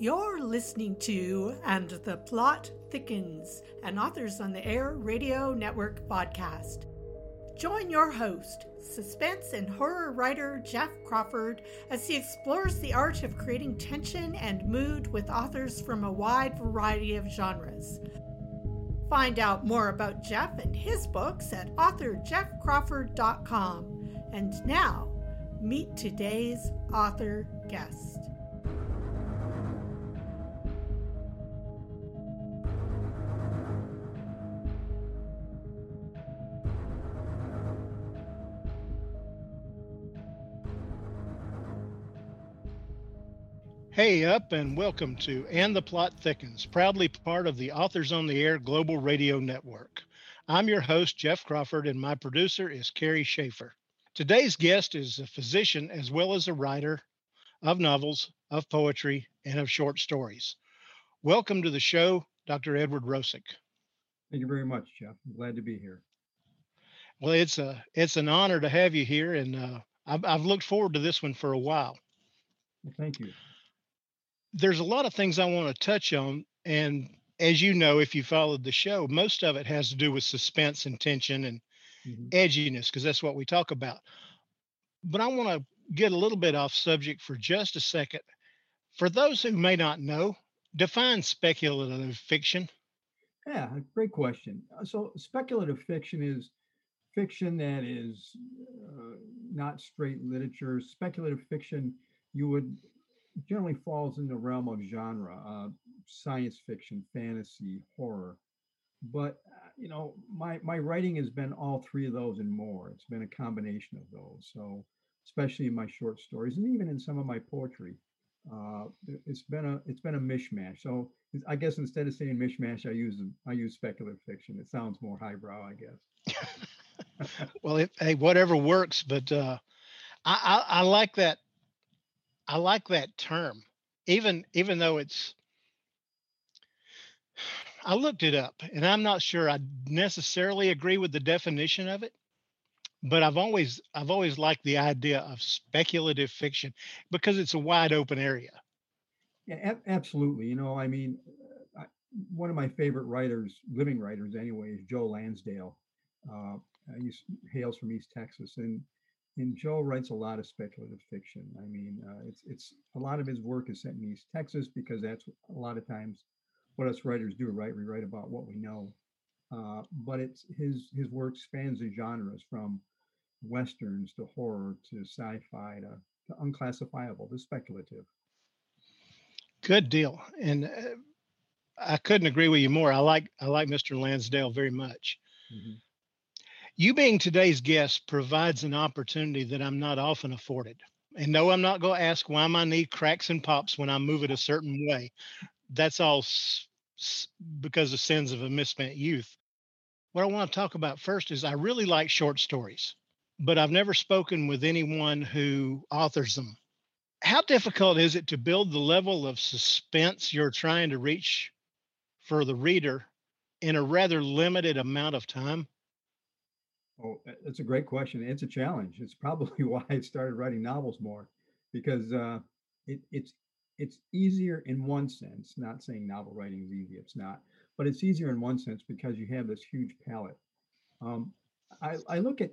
You're listening to And the Plot Thickens, an Authors on the Air Radio Network podcast. Join your host, suspense and horror writer Jeff Crawford, as he explores the art of creating tension and mood with authors from a wide variety of genres. Find out more about Jeff and his books at authorjeffcrawford.com. And now, meet today's author guest. Hey up and welcome to And the Plot Thickens, proudly part of the Authors on the Air Global Radio Network. I'm your host, Jeff Crawford, and my producer is Carrie Schaefer. Today's guest is a physician as well as a writer of novels, of poetry, and of short stories. Welcome to the show, Dr. Edward Rosick. Thank you very much, Jeff. I'm glad to be here. Well, it's a it's an honor to have you here, and uh, I've, I've looked forward to this one for a while. Well, thank you there's a lot of things I want to touch on. And as you know, if you followed the show, most of it has to do with suspense and tension and mm-hmm. edginess, because that's what we talk about. But I want to get a little bit off subject for just a second. For those who may not know, define speculative fiction. Yeah, great question. Uh, so, speculative fiction is fiction that is uh, not straight literature. Speculative fiction, you would generally falls in the realm of genre, uh, science fiction, fantasy, horror. But uh, you know, my my writing has been all three of those and more. It's been a combination of those. So, especially in my short stories and even in some of my poetry, uh, it's been a it's been a mishmash. So I guess instead of saying mishmash, I use I use speculative fiction. It sounds more highbrow, I guess. well, it, hey, whatever works. But uh, I, I I like that I like that term, even even though it's. I looked it up, and I'm not sure I necessarily agree with the definition of it, but I've always I've always liked the idea of speculative fiction because it's a wide open area. Yeah, absolutely. You know, I mean, I, one of my favorite writers, living writers anyway, is Joe Lansdale. Uh, he hails from East Texas, and and Joe writes a lot of speculative fiction. I mean, uh, it's it's a lot of his work is set in East Texas because that's a lot of times what us writers do, right? We write about what we know, uh, but it's his his work spans the genres from westerns to horror to sci-fi to, to unclassifiable to speculative. Good deal, and uh, I couldn't agree with you more. I like I like Mr. Lansdale very much. Mm-hmm. You being today's guest provides an opportunity that I'm not often afforded. And no, I'm not going to ask why my knee cracks and pops when I move it a certain way. That's all s- s- because of sins of a misspent youth. What I want to talk about first is I really like short stories, but I've never spoken with anyone who authors them. How difficult is it to build the level of suspense you're trying to reach for the reader in a rather limited amount of time? Oh, that's a great question. It's a challenge. It's probably why I started writing novels more, because uh, it, it's it's easier in one sense. Not saying novel writing is easy; it's not, but it's easier in one sense because you have this huge palette. Um, I, I look at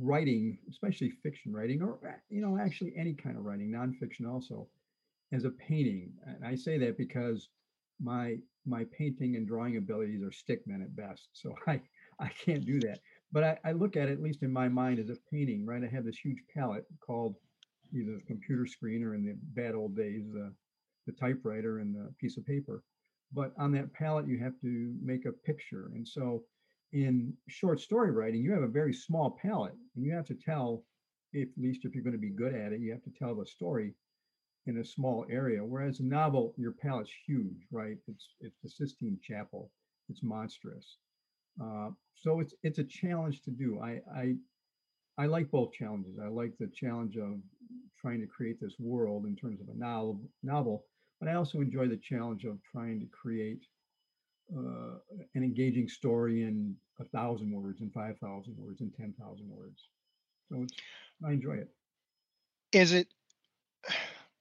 writing, especially fiction writing, or you know, actually any kind of writing, nonfiction also, as a painting. And I say that because my my painting and drawing abilities are stickmen at best. So I I can't do that but I, I, look at it, at least in my mind, as a painting, right? I have this huge palette called either the computer screen or in the bad old days, uh, the typewriter and the piece of paper. But on that palette, you have to make a picture. And so in short story writing, you have a very small palette and you have to tell, if, at least if you're going to be good at it, you have to tell the story in a small area. Whereas a novel, your palette's huge, right? It's it's the Sistine Chapel. It's monstrous. Uh, so it's it's a challenge to do. I, I I like both challenges. I like the challenge of trying to create this world in terms of a novel, novel, but I also enjoy the challenge of trying to create uh, an engaging story in a thousand words, in five thousand words, in ten thousand words. So I enjoy it. Is it?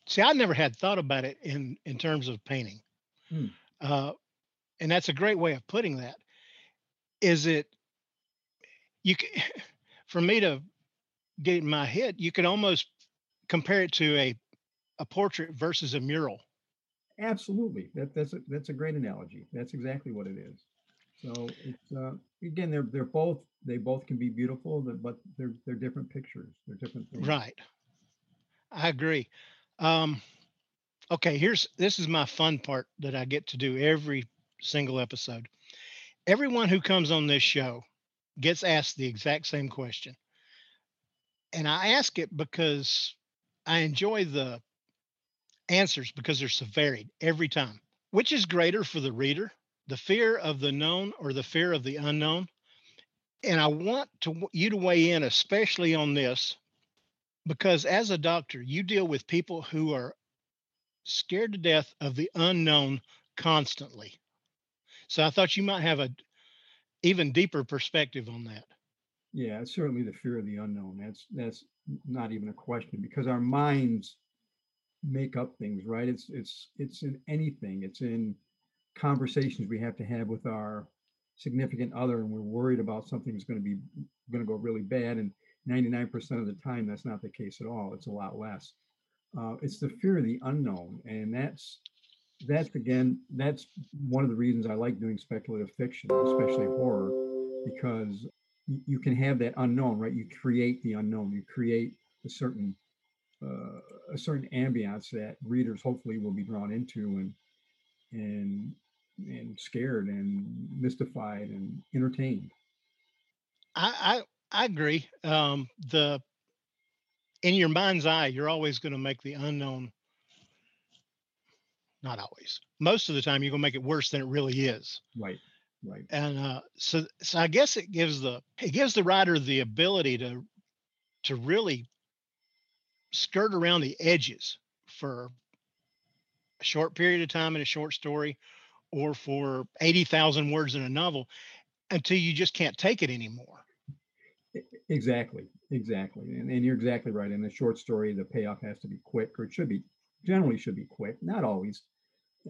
See, I never had thought about it in in terms of painting, Hmm. uh, and that's a great way of putting that. Is it you? For me to get in my head, you could almost compare it to a a portrait versus a mural. Absolutely. That that's a that's a great analogy. That's exactly what it is. So it's uh, again they're they're both they both can be beautiful, but but they're they're different pictures. They're different things. Right. I agree. Um, okay, here's this is my fun part that I get to do every single episode. Everyone who comes on this show gets asked the exact same question. And I ask it because I enjoy the answers because they're so varied every time. Which is greater for the reader, the fear of the known or the fear of the unknown? And I want to you to weigh in, especially on this, because as a doctor, you deal with people who are scared to death of the unknown constantly. So I thought you might have a even deeper perspective on that. Yeah, it's certainly the fear of the unknown. That's that's not even a question because our minds make up things, right? It's it's it's in anything. It's in conversations we have to have with our significant other, and we're worried about something's going to be going to go really bad. And 99% of the time, that's not the case at all. It's a lot less. Uh, it's the fear of the unknown, and that's that's again that's one of the reasons I like doing speculative fiction, especially horror, because you can have that unknown, right? You create the unknown. You create a certain uh, a certain ambiance that readers hopefully will be drawn into and and and scared and mystified and entertained. I I, I agree. Um, the in your mind's eye, you're always going to make the unknown. Not always. Most of the time, you're going to make it worse than it really is. Right, right. and uh, so so I guess it gives the it gives the writer the ability to to really skirt around the edges for a short period of time in a short story or for 80,000 words in a novel until you just can't take it anymore. Exactly, exactly. And, and you're exactly right. In a short story, the payoff has to be quick, or it should be generally should be quick. Not always.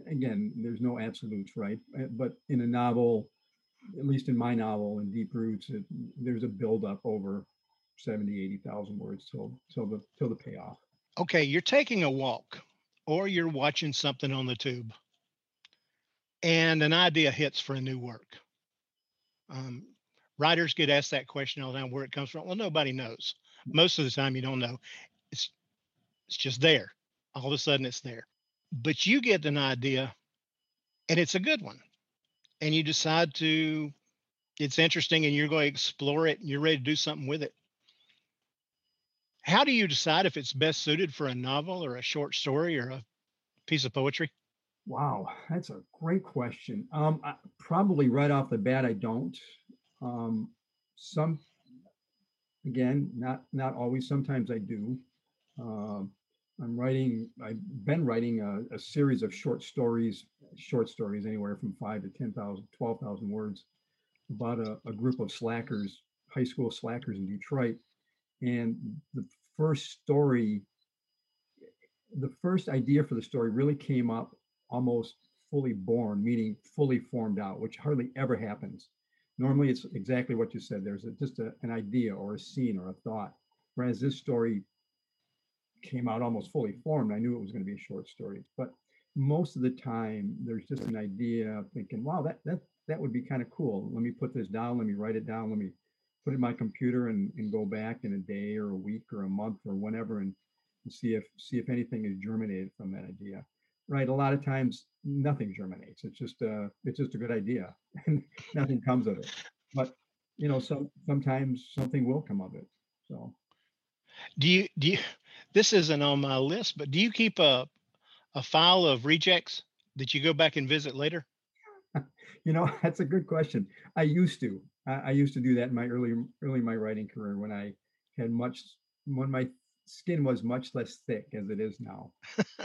Again, there's no absolutes, right? Uh, But in a novel, at least in my novel, in Deep Roots, it, there's a buildup over 70, 80,000 words till till the till the payoff. Okay, you're taking a walk or you're watching something on the tube and an idea hits for a new work. Um, writers get asked that question all the time where it comes from. Well, nobody knows. Most of the time, you don't know. It's it's just there. All of a sudden, it's there. But you get an idea, and it's a good one, and you decide to. It's interesting, and you're going to explore it, and you're ready to do something with it. How do you decide if it's best suited for a novel or a short story or a piece of poetry? Wow, that's a great question. Um, I, probably right off the bat, I don't. Um, some, again, not not always. Sometimes I do. Um, I'm writing. I've been writing a, a series of short stories, short stories anywhere from five to 10,000, 12,000 words, about a, a group of slackers, high school slackers in Detroit. And the first story, the first idea for the story really came up almost fully born, meaning fully formed out, which hardly ever happens. Normally, it's exactly what you said. There's a, just a, an idea or a scene or a thought. Whereas this story came out almost fully formed. I knew it was going to be a short story, but most of the time, there's just an idea thinking, "Wow, that that that would be kind of cool. Let me put this down. Let me write it down. Let me put it in my computer and, and go back in a day or a week or a month or whenever and, and see if see if anything is germinated from that idea." right a lot of times nothing germinates it's just a it's just a good idea and nothing comes of it but you know some sometimes something will come of it so Do you do you, this isn't on my list, but do you keep a a file of rejects that you go back and visit later? you know that's a good question. I used to. I, I used to do that in my early early my writing career when i had much when my skin was much less thick as it is now.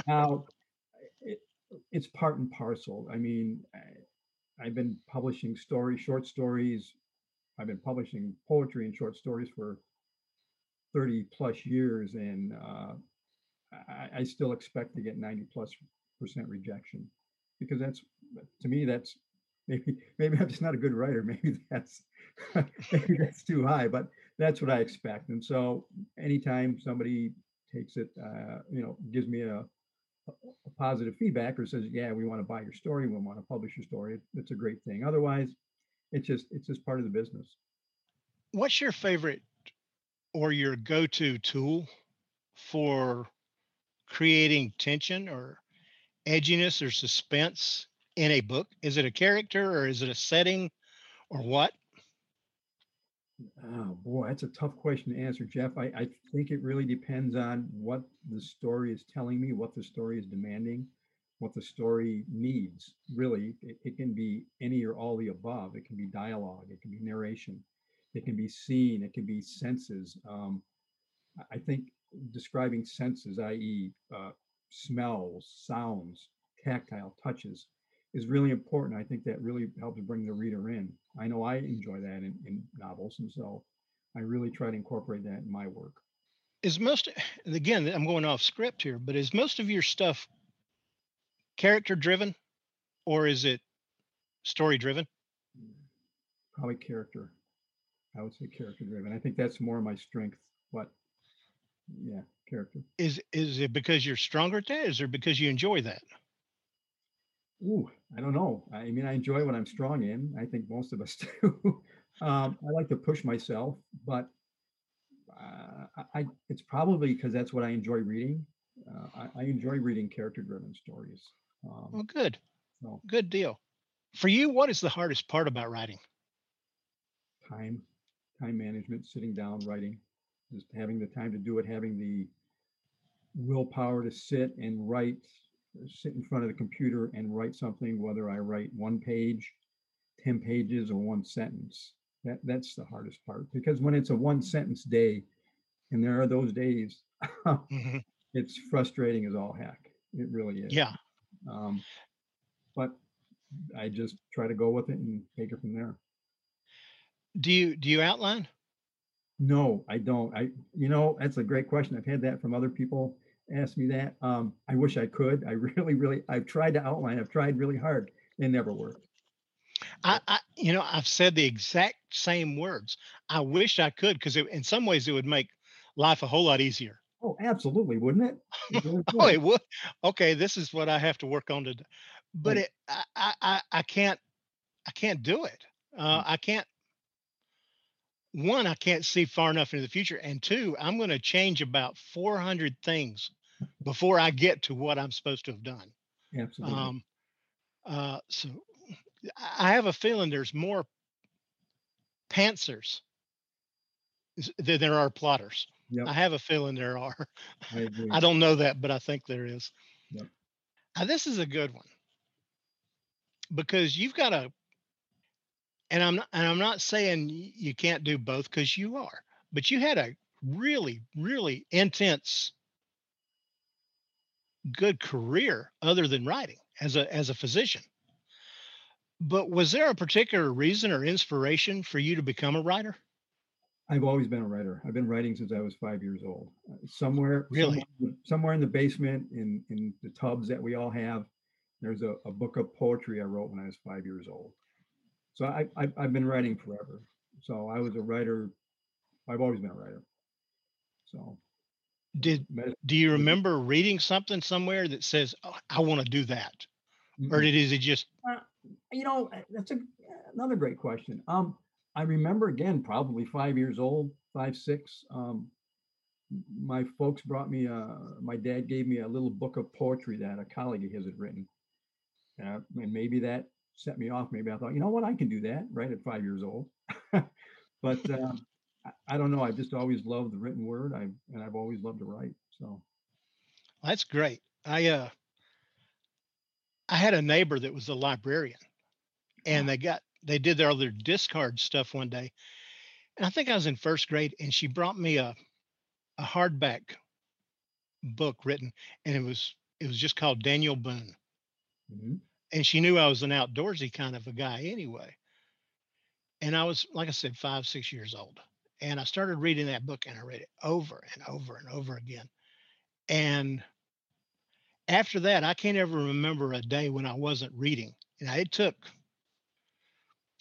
Now it, it's part and parcel. I mean I, i've been publishing stories short stories. I've been publishing poetry and short stories for 30 plus years and uh, I, I still expect to get 90 plus percent rejection because that's to me that's maybe maybe I'm just not a good writer.Maybe that's maybe that's too high, but that's what I expect. And so anytime somebody takes it, uh, you know, gives me a, a positive feedback or says, "Yeah, we want to buy your story, we want to publish your story," it's a great thing. Otherwise, it's just it's just part of the business. What's your favorite or your go-to tool for creating tension or edginess or suspense in a book? Is it a character or is it a setting or what? Oh boy, that's a tough question to answer, Jeff. I, I think it really depends on what the story is telling me, what the story is demanding, what the story needs. Really, it, it can be any or all the above. It can be dialogue, it can be narration, it can be seen, it can be senses. Um, I think describing senses, i.e., uh, smells, sounds, tactile touches, is really important. I think that really helps bring the reader in. I know I enjoy that in, in novels, and so I really try to incorporate that in my work. Is most, again, I'm going off script here, but is most of your stuff character driven or is it story driven? Probably character. I would say character driven. I think that's more my strength. What? yeah, character. Is is it because you're stronger at that? Is it because you enjoy that? Ooh, I don't know. I mean, I enjoy what I'm strong in. I think most of us do. um, I like to push myself, but uh, I, it's probably because that's what I enjoy reading. Uh, I, I, enjoy reading character-driven stories. Um, well, good. So. Good deal. For you, what is the hardest part about writing? Time, time management, sitting down, writing, just having the time to do it, having the willpower to sit and write sit in front of the computer and write something, whether I write one page, 10 pages, or one sentence. That, that's the hardest part because when it's a one sentence day, and there are those days, mm-hmm. it's frustrating as all heck. It really is. Yeah. Um, but I just try to go with it and take it from there. Do you do you outline? No, I don't. I you know that's a great question. I've had that from other people ask me that. Um, I wish I could. I really, really, I've tried to outline. I've tried really hard. It never worked. I, I, you know, I've said the exact same words. I wish I could because in some ways it would make life a whole lot easier. Oh, absolutely, wouldn't it? it oh, it would. Okay, this is what I have to work on to. But right. it, I, I, I can't, I can't do it. Uh, I can't. One, I can't see far enough into the future, and two, I'm going to change about 400 things before I get to what I'm supposed to have done. Absolutely. Um, uh, so I have a feeling there's more pantsers than there are plotters. Yep. I have a feeling there are. I, I, don't know that, but I think there is. Yep. Now, this is a good one because you've got a, and I'm not, and I'm not saying you can't do both because you are, but you had a really, really intense good career other than writing as a as a physician. But was there a particular reason or inspiration for you to become a writer? I've always been a writer. I've been writing since I was five years old. Uh, somewhere, really, somewhere, somewhere, in the basement, in in the tubs that we all have, there's a, a book of poetry I wrote when I was five years old. So I, I I've been writing forever. So I was a writer. I've always been a writer. So did do you remember reading something somewhere that says oh, I want to do that, or did is it just? Uh, you know, uh, that's a another great question. Um, I remember again, probably five years old, five six. Um, my folks brought me a. My dad gave me a little book of poetry that a colleague of his had written, uh, and maybe that set me off. Maybe I thought, you know what, I can do that right at five years old. but um, I don't know. I've just always loved the written word. I and I've always loved to write. So that's great. I uh I had a neighbor that was a librarian and they got they did their other discard stuff one day. And I think I was in first grade and she brought me a a hardback book written and it was it was just called Daniel Boone. Mm-hmm. And she knew I was an outdoorsy kind of a guy anyway. And I was, like I said, five, six years old. And I started reading that book and I read it over and over and over again. And after that, I can't ever remember a day when I wasn't reading. And it took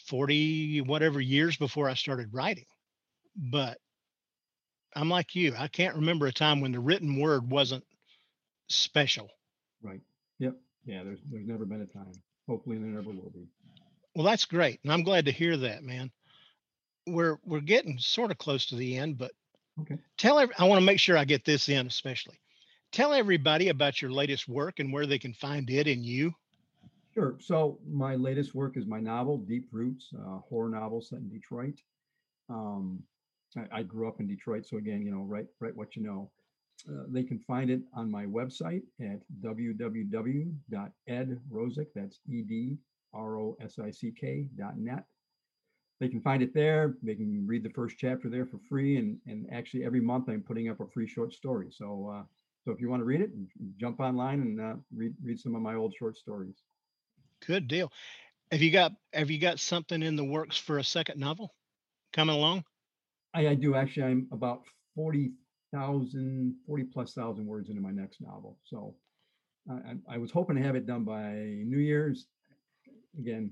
40 whatever years before I started writing. But I'm like you. I can't remember a time when the written word wasn't special. Right. Yep. Yeah, there's there's never been a time. Hopefully there never will be. Well, that's great. And I'm glad to hear that, man. We're we're getting sort of close to the end, but okay. Tell every, I want to make sure I get this in especially. Tell everybody about your latest work and where they can find it and you. Sure. So my latest work is my novel, Deep Roots, a horror novel set in Detroit. Um, I, I, grew up in Detroit, so again, you know, write write what you know. Uh, they can find it on my website at www.edrosick. That's E D R O S I C K dot net. They can find it there. They can read the first chapter there for free, and and actually every month I'm putting up a free short story. So uh, so if you want to read it, jump online and uh, read read some of my old short stories. Good deal. Have you got have you got something in the works for a second novel coming along? I, I do actually. I'm about 40,000, 40 plus thousand words into my next novel. So I, I was hoping to have it done by New Year's. Again,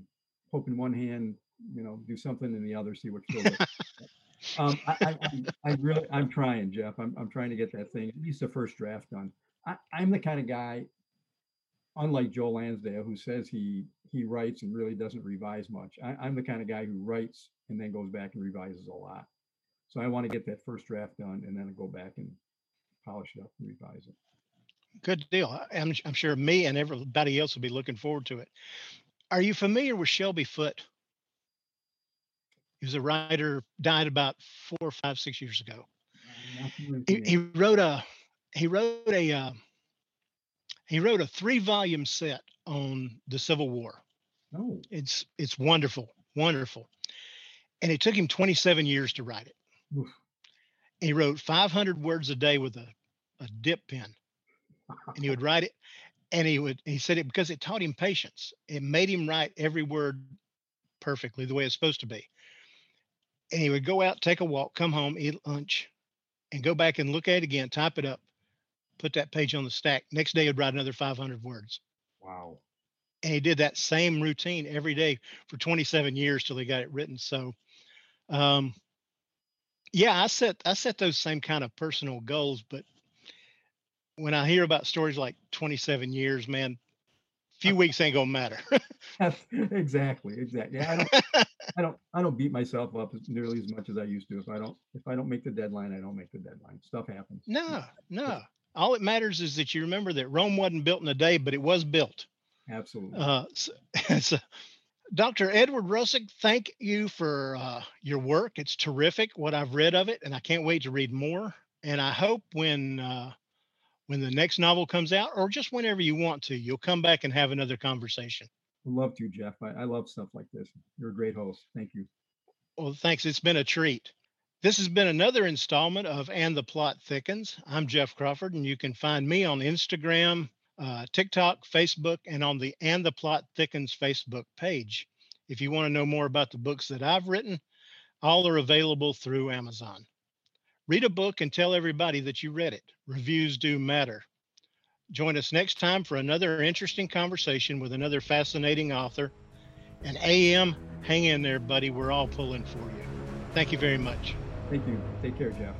hoping one hand, you know, do something in the other, see what um, I, I, I, really, I'm trying, Jeff. I'm, I'm trying to get that thing, at least the first draft done. I, I'm the kind of guy unlike Joe Lansdale, who says he he writes and really doesn't revise much. I, am the kind of guy who writes and then goes back and revises a lot. So I want to get that first draft done and then go back and polish it up and revise it. Good deal. I'm, I'm sure me and everybody else will be looking forward to it. Are you familiar with Shelby Foote? He was a writer, died about four, five, six years ago. He, he, wrote a he wrote a uh, he wrote a three volume set on the Civil War. Oh. It's it's wonderful, wonderful. And it took him 27 years to write it. Oof. He wrote 500 words a day with a, a dip pen. and he would write it and he would he said it because it taught him patience. It made him write every word perfectly the way it's supposed to be. And he would go out, take a walk, come home, eat lunch, and go back and look at it again, type it up, put that page on the stack. Next day, he'd write another 500 words. Wow. And he did that same routine every day for 27 years till he got it written. So, um, yeah, I set I set those same kind of personal goals, but when I hear about stories like 27 years, man, a few weeks ain't gonna matter. exactly, exactly. Yeah, I don't, I don't, I don't beat myself up nearly as much as I used to. If I don't, if I don't make the deadline, I don't make the deadline. Stuff happens. No, no all it matters is that you remember that Rome wasn't built in a day, but it was built. Absolutely. Uh, so, so, Dr. Edward Rosick, thank you for uh, your work. It's terrific what I've read of it, and I can't wait to read more. And I hope when uh, when the next novel comes out, or just whenever you want to, you'll come back and have another conversation. I'd love to, Jeff. I, I love stuff like this. You're a great host. Thank you. Well, thanks. It's been a treat. This has been another installment of And the Plot Thickens. I'm Jeff Crawford, and you can find me on Instagram, uh, TikTok, Facebook, and on the And the Plot Thickens Facebook page. If you want to know more about the books that I've written, all are available through Amazon. Read a book and tell everybody that you read it. Reviews do matter. Join us next time for another interesting conversation with another fascinating author. And AM, hang in there, buddy. We're all pulling for you. Thank you very much. Thank you. Take care, Jeff.